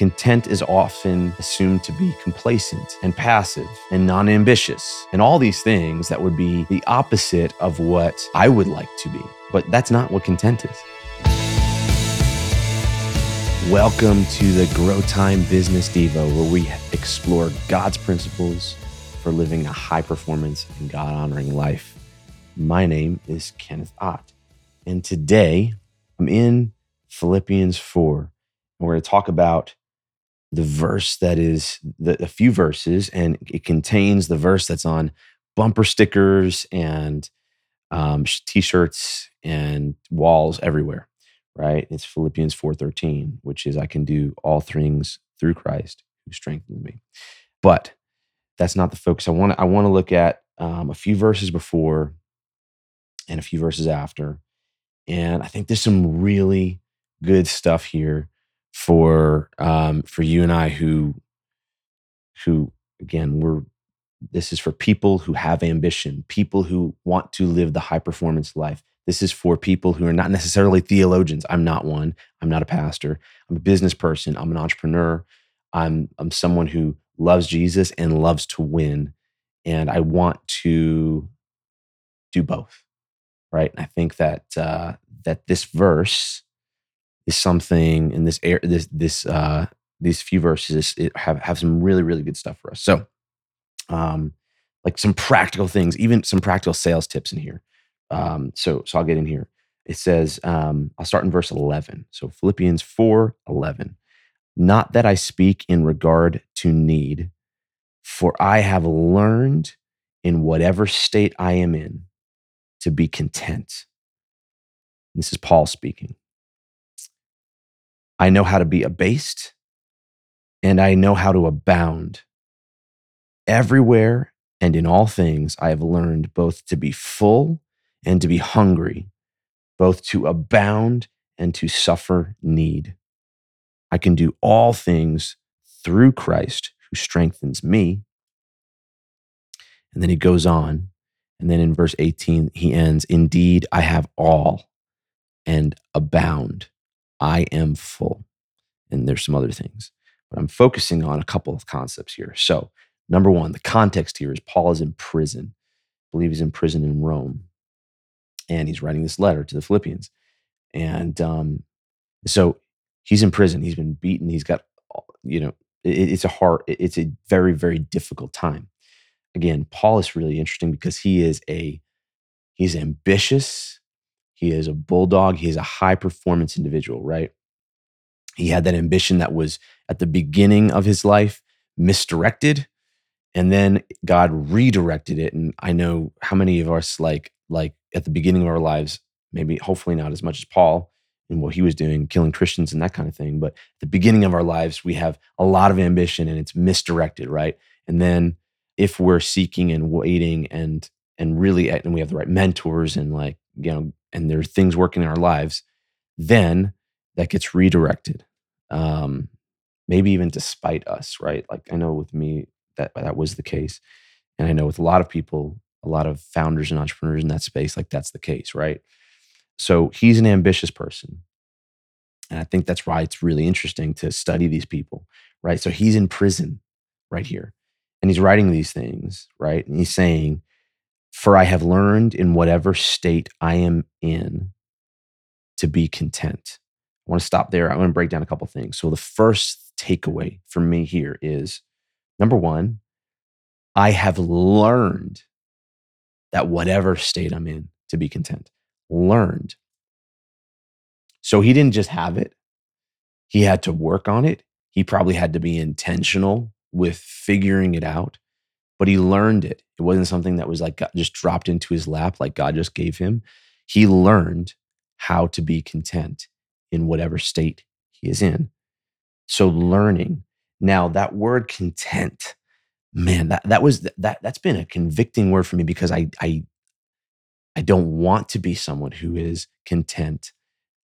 Content is often assumed to be complacent and passive and non ambitious, and all these things that would be the opposite of what I would like to be. But that's not what content is. Welcome to the Grow Time Business Devo, where we explore God's principles for living a high performance and God honoring life. My name is Kenneth Ott, and today I'm in Philippians 4, and we're going to talk about the verse that is the, a few verses, and it contains the verse that's on bumper stickers and um, t-shirts and walls everywhere. Right? It's Philippians four thirteen, which is I can do all things through Christ who strengthens me. But that's not the focus. I want I want to look at um, a few verses before and a few verses after, and I think there's some really good stuff here for um, for you and I who who again we're this is for people who have ambition, people who want to live the high performance life. This is for people who are not necessarily theologians. I'm not one. I'm not a pastor. I'm a business person. I'm an entrepreneur. I'm I'm someone who loves Jesus and loves to win, and I want to do both. Right. And I think that uh, that this verse is something in this air this this uh these few verses have have some really really good stuff for us. So um like some practical things even some practical sales tips in here. Um so so i'll get in here. It says um i'll start in verse 11 so philippians 4 11 not that i speak in regard to need for i have learned in whatever state i am in to be content. This is paul speaking I know how to be abased and I know how to abound. Everywhere and in all things, I have learned both to be full and to be hungry, both to abound and to suffer need. I can do all things through Christ who strengthens me. And then he goes on. And then in verse 18, he ends Indeed, I have all and abound. I am full. And there's some other things, but I'm focusing on a couple of concepts here. So, number one, the context here is Paul is in prison. I believe he's in prison in Rome. And he's writing this letter to the Philippians. And um, so he's in prison. He's been beaten. He's got, you know, it, it's a hard, it's a very, very difficult time. Again, Paul is really interesting because he is a, he's ambitious he is a bulldog. He is a high performance individual, right? He had that ambition that was at the beginning of his life misdirected and then God redirected it and I know how many of us like like at the beginning of our lives maybe hopefully not as much as Paul and what he was doing killing Christians and that kind of thing but the beginning of our lives we have a lot of ambition and it's misdirected right and then if we're seeking and waiting and and really and we have the right mentors and like you know and there are things working in our lives, then that gets redirected. Um, maybe even despite us, right? Like I know with me that that was the case. And I know with a lot of people, a lot of founders and entrepreneurs in that space, like that's the case, right? So he's an ambitious person. And I think that's why it's really interesting to study these people, right? So he's in prison right here and he's writing these things, right? And he's saying, for I have learned in whatever state I am in to be content. I want to stop there. I want to break down a couple things. So, the first takeaway for me here is number one, I have learned that whatever state I'm in to be content. Learned. So, he didn't just have it, he had to work on it. He probably had to be intentional with figuring it out but he learned it. It wasn't something that was like just dropped into his lap like God just gave him. He learned how to be content in whatever state he is in. So learning. Now that word content, man, that that was that that's been a convicting word for me because I I I don't want to be someone who is content.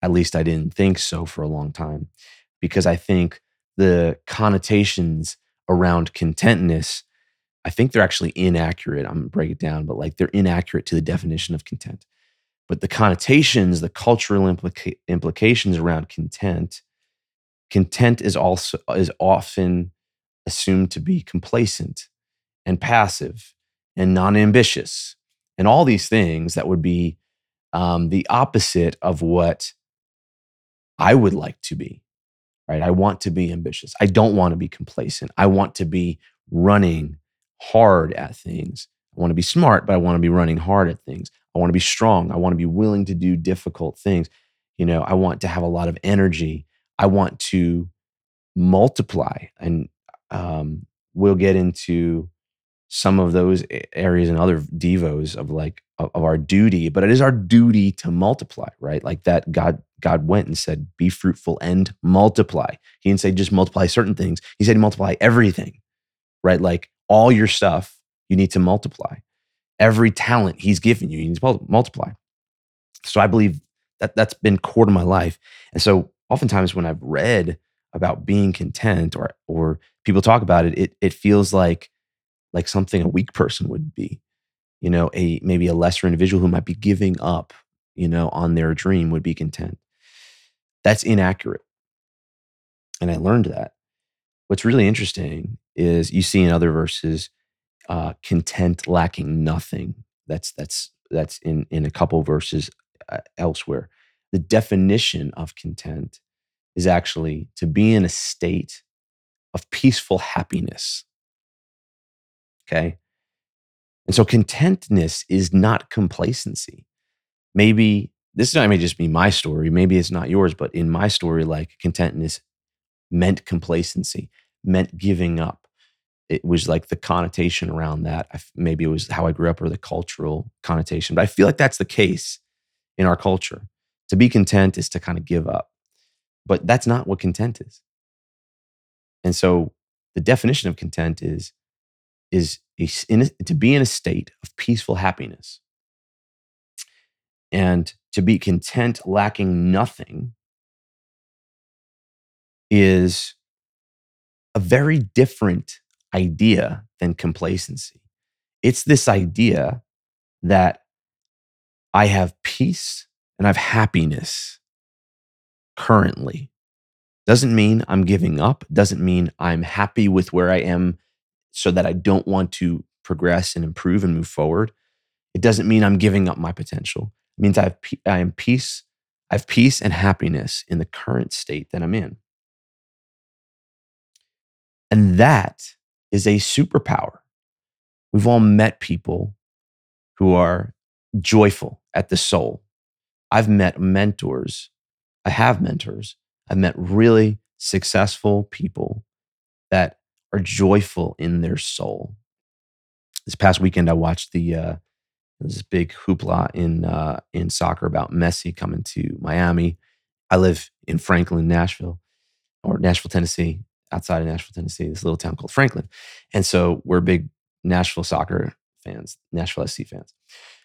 At least I didn't think so for a long time because I think the connotations around contentness I think they're actually inaccurate. I'm gonna break it down, but like they're inaccurate to the definition of content. But the connotations, the cultural implica- implications around content content is also is often assumed to be complacent and passive and non-ambitious and all these things that would be um, the opposite of what I would like to be. Right? I want to be ambitious. I don't want to be complacent. I want to be running hard at things. I want to be smart, but I want to be running hard at things. I want to be strong. I want to be willing to do difficult things. You know, I want to have a lot of energy. I want to multiply. And um, we'll get into some of those areas and other devos of like of, of our duty but it is our duty to multiply right like that god god went and said be fruitful and multiply he didn't say just multiply certain things he said multiply everything right like all your stuff you need to multiply. Every talent he's given you you need to multiply. So i believe that that's been core to my life. And so oftentimes when i've read about being content or or people talk about it it, it feels like like something a weak person would be. You know a maybe a lesser individual who might be giving up you know on their dream would be content. That's inaccurate. And i learned that what's really interesting is you see in other verses uh, content lacking nothing that's that's that's in in a couple verses uh, elsewhere the definition of content is actually to be in a state of peaceful happiness Okay. And so contentness is not complacency. Maybe this may just be my story. Maybe it's not yours, but in my story, like contentness meant complacency, meant giving up. It was like the connotation around that. Maybe it was how I grew up or the cultural connotation, but I feel like that's the case in our culture. To be content is to kind of give up, but that's not what content is. And so the definition of content is is a, a, to be in a state of peaceful happiness and to be content lacking nothing is a very different idea than complacency. It's this idea that I have peace and I have happiness currently. Doesn't mean I'm giving up, doesn't mean I'm happy with where I am so that I don't want to progress and improve and move forward. It doesn't mean I'm giving up my potential. It means I have I am peace. I have peace and happiness in the current state that I'm in. And that is a superpower. We've all met people who are joyful at the soul. I've met mentors. I have mentors. I've met really successful people that are joyful in their soul. This past weekend, I watched the uh, this big hoopla in uh, in soccer about Messi coming to Miami. I live in Franklin, Nashville, or Nashville, Tennessee, outside of Nashville, Tennessee, this little town called Franklin, and so we're big Nashville soccer fans, Nashville SC fans.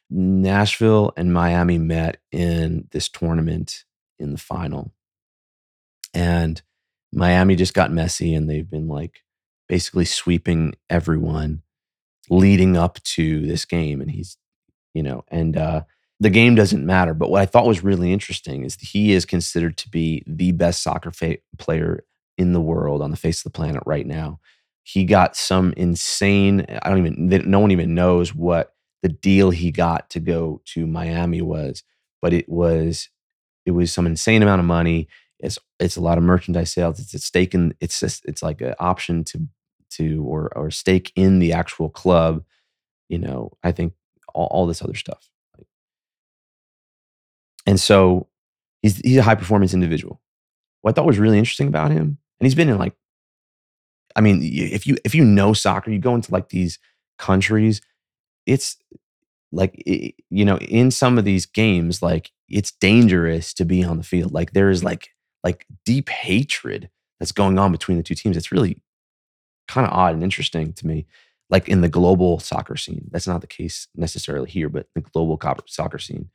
Nashville and Miami met in this tournament in the final, and Miami just got Messi and they've been like basically sweeping everyone leading up to this game. And he's, you know, and uh, the game doesn't matter. But what I thought was really interesting is he is considered to be the best soccer fa- player in the world on the face of the planet right now. He got some insane, I don't even, no one even knows what the deal he got to go to Miami was, but it was, it was some insane amount of money. It's, it's a lot of merchandise sales. It's a stake in, it's just, it's like an option to to or or stake in the actual club you know i think all, all this other stuff and so he's he's a high performance individual what i thought was really interesting about him and he's been in like i mean if you if you know soccer you go into like these countries it's like you know in some of these games like it's dangerous to be on the field like there is like like deep hatred that's going on between the two teams it's really kind of odd and interesting to me. Like in the global soccer scene, that's not the case necessarily here, but the global soccer scene.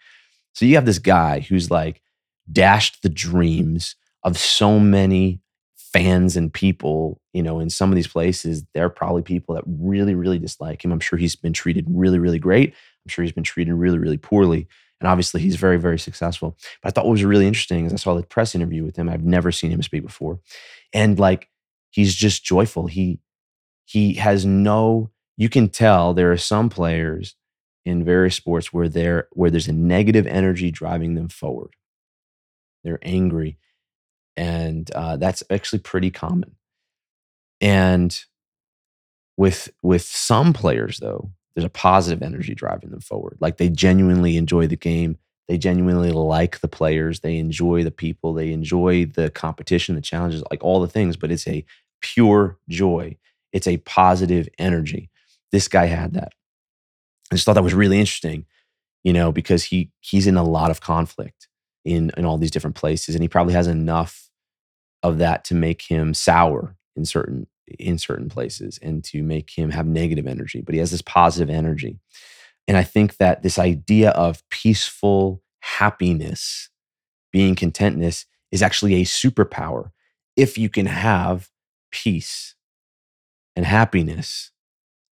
So you have this guy who's like dashed the dreams of so many fans and people, you know, in some of these places, there are probably people that really, really dislike him. I'm sure he's been treated really, really great. I'm sure he's been treated really, really poorly. And obviously, he's very, very successful. But I thought what was really interesting is I saw the press interview with him. I've never seen him speak before. And like, he's just joyful. He, he has no, you can tell there are some players in various sports where there where there's a negative energy driving them forward. They're angry, and uh, that's actually pretty common. And with with some players though, there's a positive energy driving them forward. Like they genuinely enjoy the game. They genuinely like the players. They enjoy the people. They enjoy the competition, the challenges, like all the things. But it's a pure joy. It's a positive energy. This guy had that. I just thought that was really interesting, you know, because he he's in a lot of conflict in in all these different places, and he probably has enough of that to make him sour in certain in certain places and to make him have negative energy. But he has this positive energy, and I think that this idea of peaceful happiness, being contentness, is actually a superpower if you can have peace and happiness.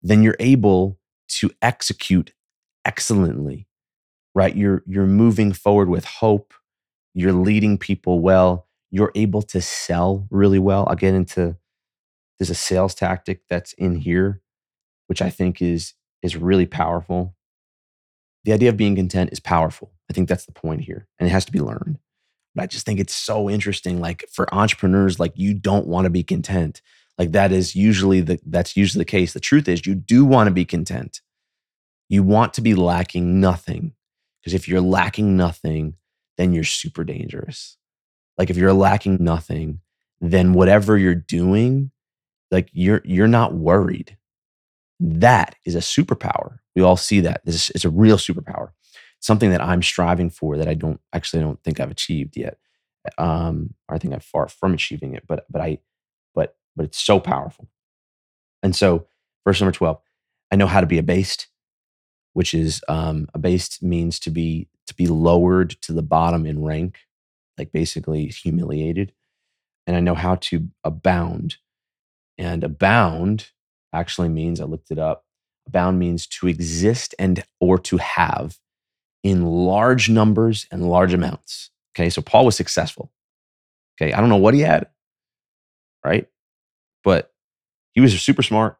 Then you're able to execute excellently right you're you're moving forward with hope you're leading people well you're able to sell really well. I'll get into there's a sales tactic that's in here which i think is is really powerful. The idea of being content is powerful. I think that's the point here and it has to be learned. But i just think it's so interesting like for entrepreneurs like you don't want to be content. Like that is usually the that's usually the case. The truth is you do want to be content. You want to be lacking nothing because if you're lacking nothing then you're super dangerous like if you're lacking nothing then whatever you're doing like you're you're not worried. That is a superpower. We all see that. This is it's a real superpower. Something that i'm striving for that i don't actually don't think i've achieved yet. Um i think i'm far from achieving it but but i but but it's so powerful. And so, verse number 12, I know how to be abased, which is um, abased means to be to be lowered to the bottom in rank, like basically humiliated. And I know how to abound. And abound actually means, I looked it up, abound means to exist and or to have in large numbers and large amounts. Okay, so Paul was successful. Okay, I don't know what he had, right? but he was super smart.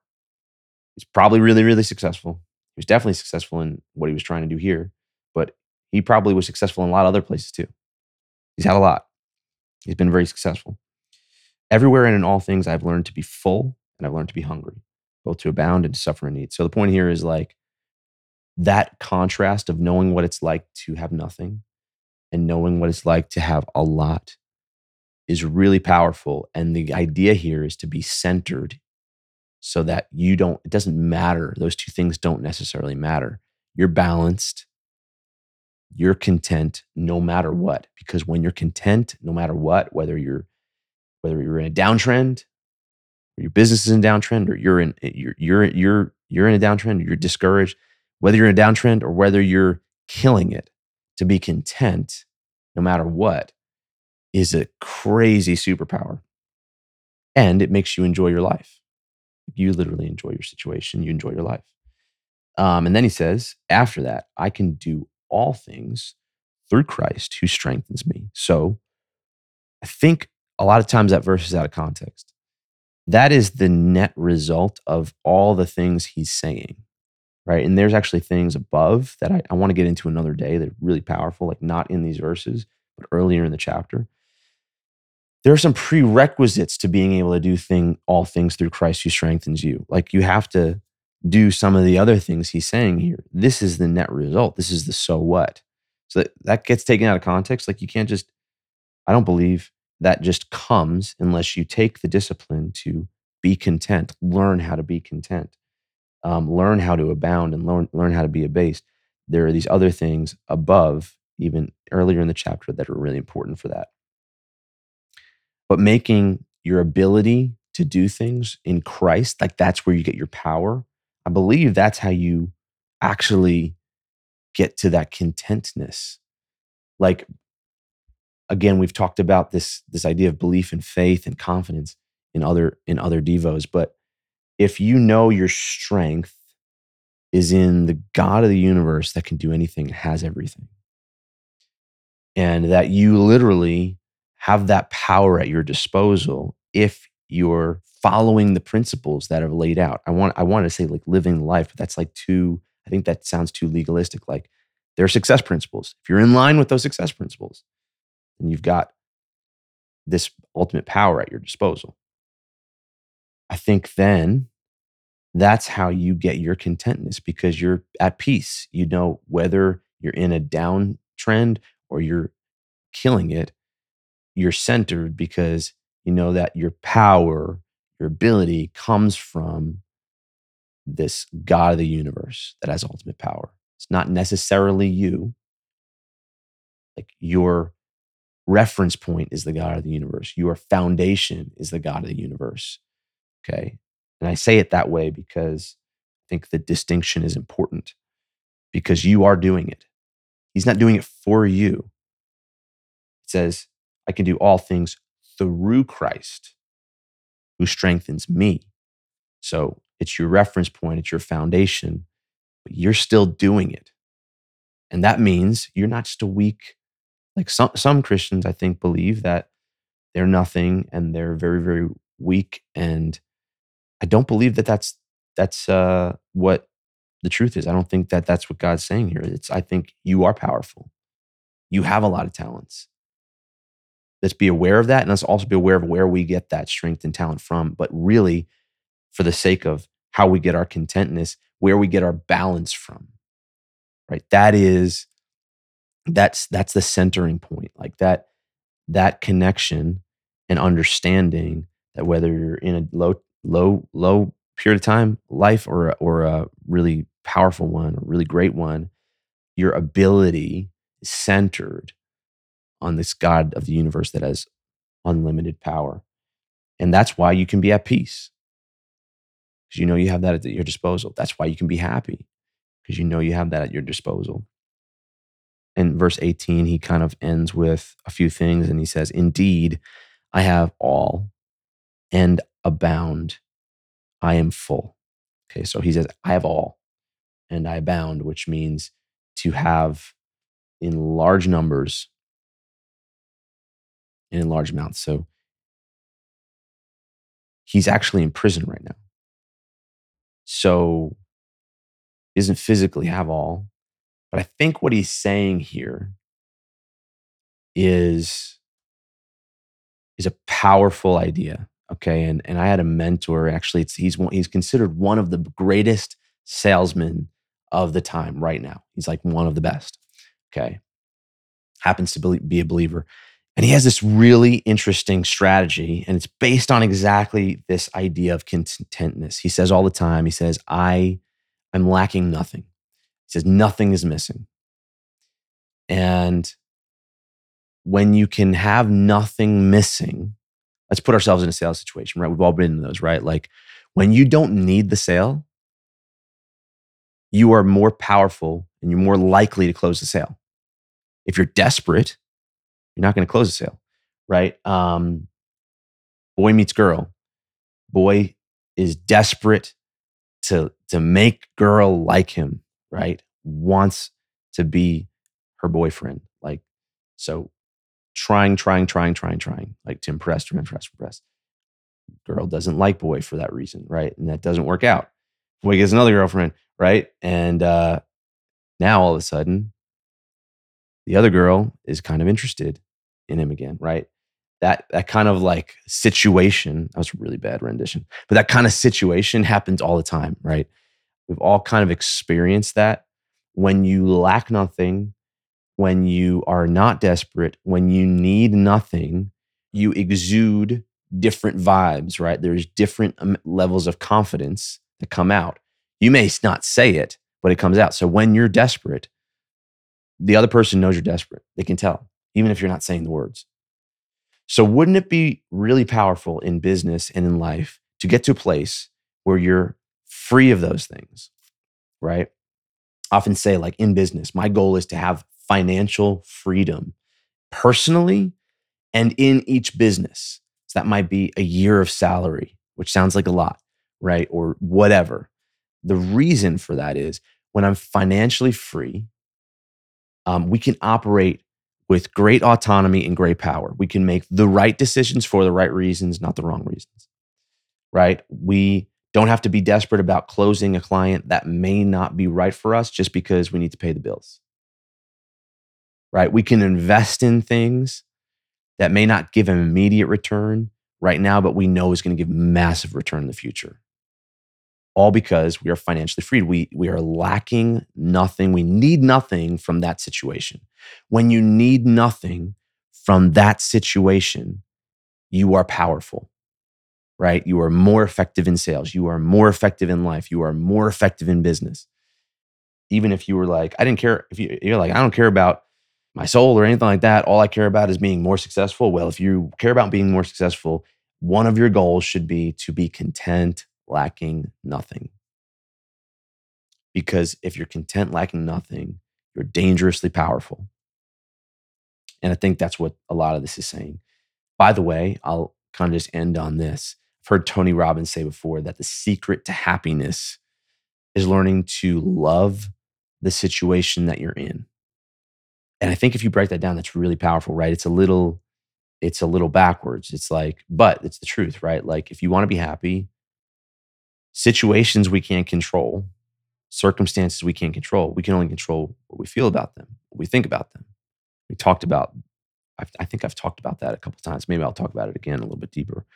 He's probably really, really successful. He was definitely successful in what he was trying to do here, but he probably was successful in a lot of other places too. He's had a lot. He's been very successful. Everywhere and in all things, I've learned to be full and I've learned to be hungry, both to abound and to suffer in need. So the point here is like that contrast of knowing what it's like to have nothing and knowing what it's like to have a lot is really powerful. And the idea here is to be centered so that you don't, it doesn't matter. Those two things don't necessarily matter. You're balanced, you're content no matter what. Because when you're content, no matter what, whether you're whether you're in a downtrend, or your business is in downtrend, or you're in you're you're you're you're in a downtrend, or you're discouraged, whether you're in a downtrend or whether you're killing it, to be content no matter what is a crazy superpower. And it makes you enjoy your life. You literally enjoy your situation, you enjoy your life. Um, and then he says, after that, I can do all things through Christ who strengthens me. So I think a lot of times that verse is out of context. That is the net result of all the things he's saying, right? And there's actually things above that I, I want to get into another day that are really powerful, like not in these verses, but earlier in the chapter there are some prerequisites to being able to do thing all things through Christ who strengthens you. Like you have to do some of the other things he's saying here. This is the net result. This is the so what. So that, that gets taken out of context. Like you can't just, I don't believe that just comes unless you take the discipline to be content, learn how to be content, um, learn how to abound, and learn, learn how to be abased. There are these other things above, even earlier in the chapter, that are really important for that but making your ability to do things in Christ, like that's where you get your power. I believe that's how you actually get to that contentness. Like again, we've talked about this this idea of belief and faith and confidence in other in other devos, but if you know your strength is in the God of the universe that can do anything has everything, and that you literally have that power at your disposal if you're following the principles that are laid out. I want I want to say like living life, but that's like too I think that sounds too legalistic. Like there are success principles. If you're in line with those success principles, then you've got this ultimate power at your disposal. I think then that's how you get your contentness because you're at peace. You know whether you're in a downtrend or you're killing it, you're centered because you know that your power, your ability comes from this God of the universe that has ultimate power. It's not necessarily you. Like your reference point is the God of the universe. Your foundation is the God of the universe. Okay. And I say it that way because I think the distinction is important because you are doing it. He's not doing it for you. It says, I can do all things through Christ who strengthens me. So it's your reference point, it's your foundation, but you're still doing it. And that means you're not just a weak, like some, some Christians, I think, believe that they're nothing and they're very, very weak. And I don't believe that that's, that's uh, what the truth is. I don't think that that's what God's saying here. It's, I think you are powerful. You have a lot of talents. Let's be aware of that. And let's also be aware of where we get that strength and talent from. But really, for the sake of how we get our contentness, where we get our balance from. Right? That is that's that's the centering point. Like that that connection and understanding that whether you're in a low low low period of time life or or a really powerful one, a really great one, your ability is centered on this God of the universe that has unlimited power. And that's why you can be at peace because you know you have that at your disposal. That's why you can be happy because you know you have that at your disposal. In verse 18, he kind of ends with a few things and he says, Indeed, I have all and abound. I am full. Okay, so he says, I have all and I abound, which means to have in large numbers and in large amounts. So he's actually in prison right now. So he doesn't physically have all. But I think what he's saying here is, is a powerful idea. Okay. And, and I had a mentor, actually, it's, he's, he's considered one of the greatest salesmen of the time right now. He's like one of the best. Okay. Happens to be a believer. And he has this really interesting strategy, and it's based on exactly this idea of contentness. He says all the time, he says, I am lacking nothing. He says, nothing is missing. And when you can have nothing missing, let's put ourselves in a sales situation, right? We've all been in those, right? Like when you don't need the sale, you are more powerful and you're more likely to close the sale. If you're desperate, you're not going to close a sale, right? Um, boy meets girl. Boy is desperate to to make girl like him, right? Wants to be her boyfriend, like so. Trying, trying, trying, trying, trying, like to impress, to impress, impress. Girl doesn't like boy for that reason, right? And that doesn't work out. Boy gets another girlfriend, right? And uh, now all of a sudden, the other girl is kind of interested in him again, right? That that kind of like situation, that was a really bad rendition, but that kind of situation happens all the time, right? We've all kind of experienced that when you lack nothing, when you are not desperate, when you need nothing, you exude different vibes, right? There's different um, levels of confidence that come out. You may not say it, but it comes out. So when you're desperate, the other person knows you're desperate. They can tell even if you're not saying the words. So, wouldn't it be really powerful in business and in life to get to a place where you're free of those things, right? often say, like in business, my goal is to have financial freedom personally and in each business. So, that might be a year of salary, which sounds like a lot, right? Or whatever. The reason for that is when I'm financially free, um, we can operate with great autonomy and great power. We can make the right decisions for the right reasons, not the wrong reasons. Right? We don't have to be desperate about closing a client that may not be right for us just because we need to pay the bills. Right? We can invest in things that may not give an immediate return right now, but we know is going to give massive return in the future. All because we are financially freed. We, we are lacking nothing. We need nothing from that situation. When you need nothing from that situation, you are powerful, right? You are more effective in sales. You are more effective in life. You are more effective in business. Even if you were like, I didn't care, if you, you're like, I don't care about my soul or anything like that. All I care about is being more successful. Well, if you care about being more successful, one of your goals should be to be content, lacking nothing. Because if you're content, lacking nothing, you're dangerously powerful. And I think that's what a lot of this is saying. By the way, I'll kind of just end on this. I've heard Tony Robbins say before that the secret to happiness is learning to love the situation that you're in. And I think if you break that down, that's really powerful, right? It's a little, it's a little backwards. It's like, but it's the truth, right? Like if you want to be happy, situations we can't control, circumstances we can't control, we can only control what we feel about them, what we think about them. We talked about I've, i think i've talked about that a couple times. Maybe i'll talk about it again a little bit deeper.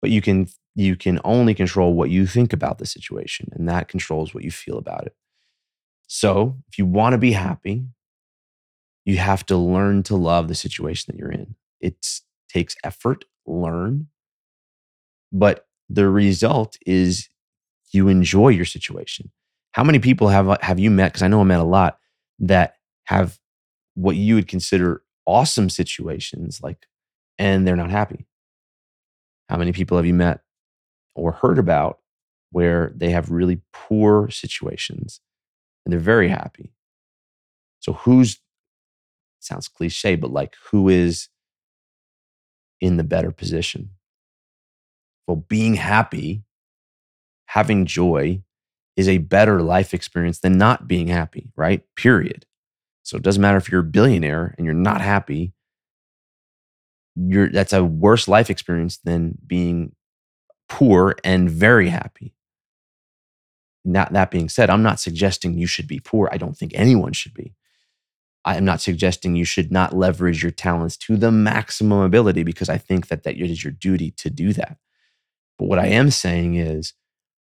But you can you can only control what you think about the situation and that controls what you feel about it. So if you want to be happy you have to learn to love the situation that you're in. It takes effort learn but the result is you enjoy your situation. How many people have have you met because i know i met a lot that have what you would consider awesome situations like and they're not happy? How many people have you met or heard about where they have really poor situations and they're very happy? So who's sounds cliche but like who is in the better position well being happy having joy is a better life experience than not being happy right period so it doesn't matter if you're a billionaire and you're not happy. You're that's a worse life experience than being poor and very happy. Not that being said, I'm not suggesting you should be poor. I don't think anyone should be. I am not suggesting you should not leverage your talents to the maximum ability because I think that that it is your duty to do that. But what I am saying is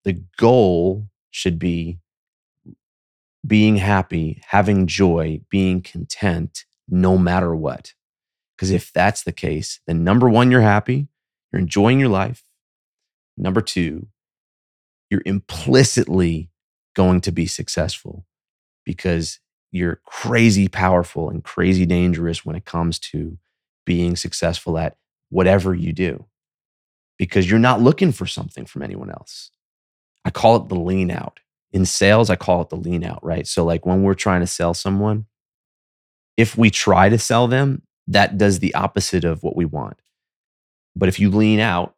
the goal should be being happy, having joy, being content no matter what. Because if that's the case, then number one, you're happy, you're enjoying your life. Number two, you're implicitly going to be successful because you're crazy powerful and crazy dangerous when it comes to being successful at whatever you do because you're not looking for something from anyone else. I call it the lean out in sales, I call it the lean out, right? So, like when we're trying to sell someone, if we try to sell them, that does the opposite of what we want. But if you lean out,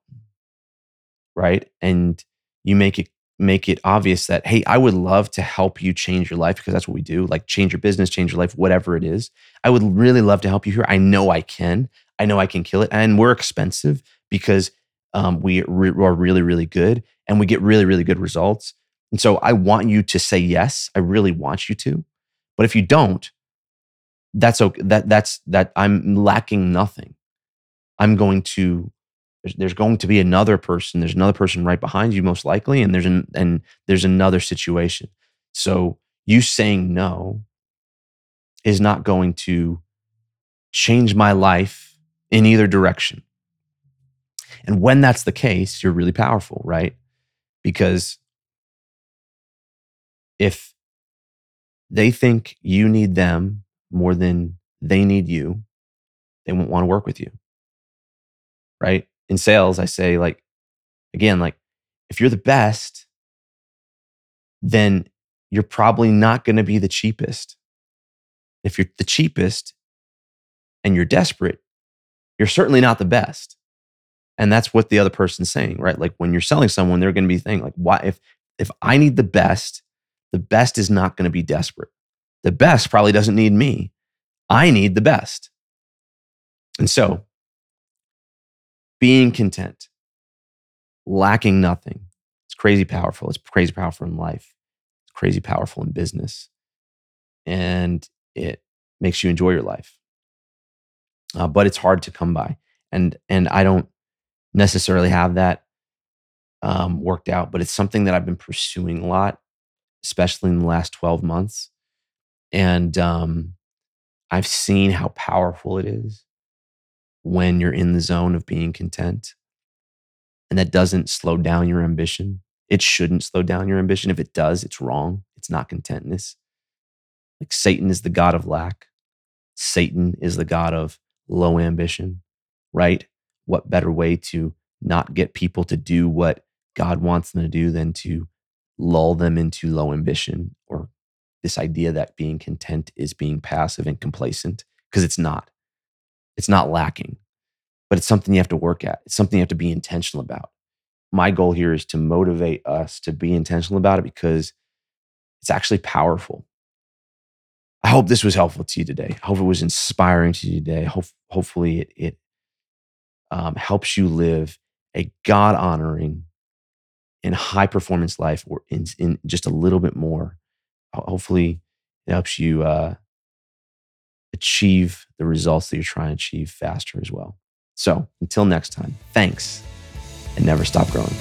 right, and you make it make it obvious that hey i would love to help you change your life because that's what we do like change your business change your life whatever it is i would really love to help you here i know i can i know i can kill it and we're expensive because um, we re- are really really good and we get really really good results and so I want you to say yes. I really want you to. But if you don't, that's okay. That that's that I'm lacking nothing. I'm going to there's, there's going to be another person. There's another person right behind you, most likely, and there's an and there's another situation. So you saying no is not going to change my life in either direction. And when that's the case, you're really powerful, right? Because if they think you need them more than they need you, they won't want to work with you. Right? In sales, I say, like, again, like, if you're the best, then you're probably not going to be the cheapest. If you're the cheapest and you're desperate, you're certainly not the best. And that's what the other person's saying, right? Like when you're selling someone, they're going to be thinking, like, why if if I need the best the best is not going to be desperate. The best probably doesn't need me. I need the best. And so, being content, lacking nothing, it's crazy powerful. It's crazy powerful in life. It's crazy powerful in business. And it makes you enjoy your life. Uh, but it's hard to come by. And and I don't necessarily have that um, worked out, but it's something that I've been pursuing a lot, especially in the last 12 months. And um, I've seen how powerful it is when you're in the zone of being content. And that doesn't slow down your ambition. It shouldn't slow down your ambition. If it does, it's wrong. It's not contentness. Like Satan is the God of lack, Satan is the God of low ambition, right? What better way to not get people to do what God wants them to do than to lull them into low ambition or this idea that being content is being passive and complacent because it's not. It's not lacking, but it's something you have to work at. It's something you have to be intentional about. My goal here is to motivate us to be intentional about it because it's actually powerful. I hope this was helpful to you today. I hope it was inspiring to you today. Hope, hopefully, it, it um, helps you live a God honoring and high performance life or in, in just a little bit more. Hopefully, it helps you uh, achieve the results that you're trying to achieve faster as well. So, until next time, thanks and never stop growing.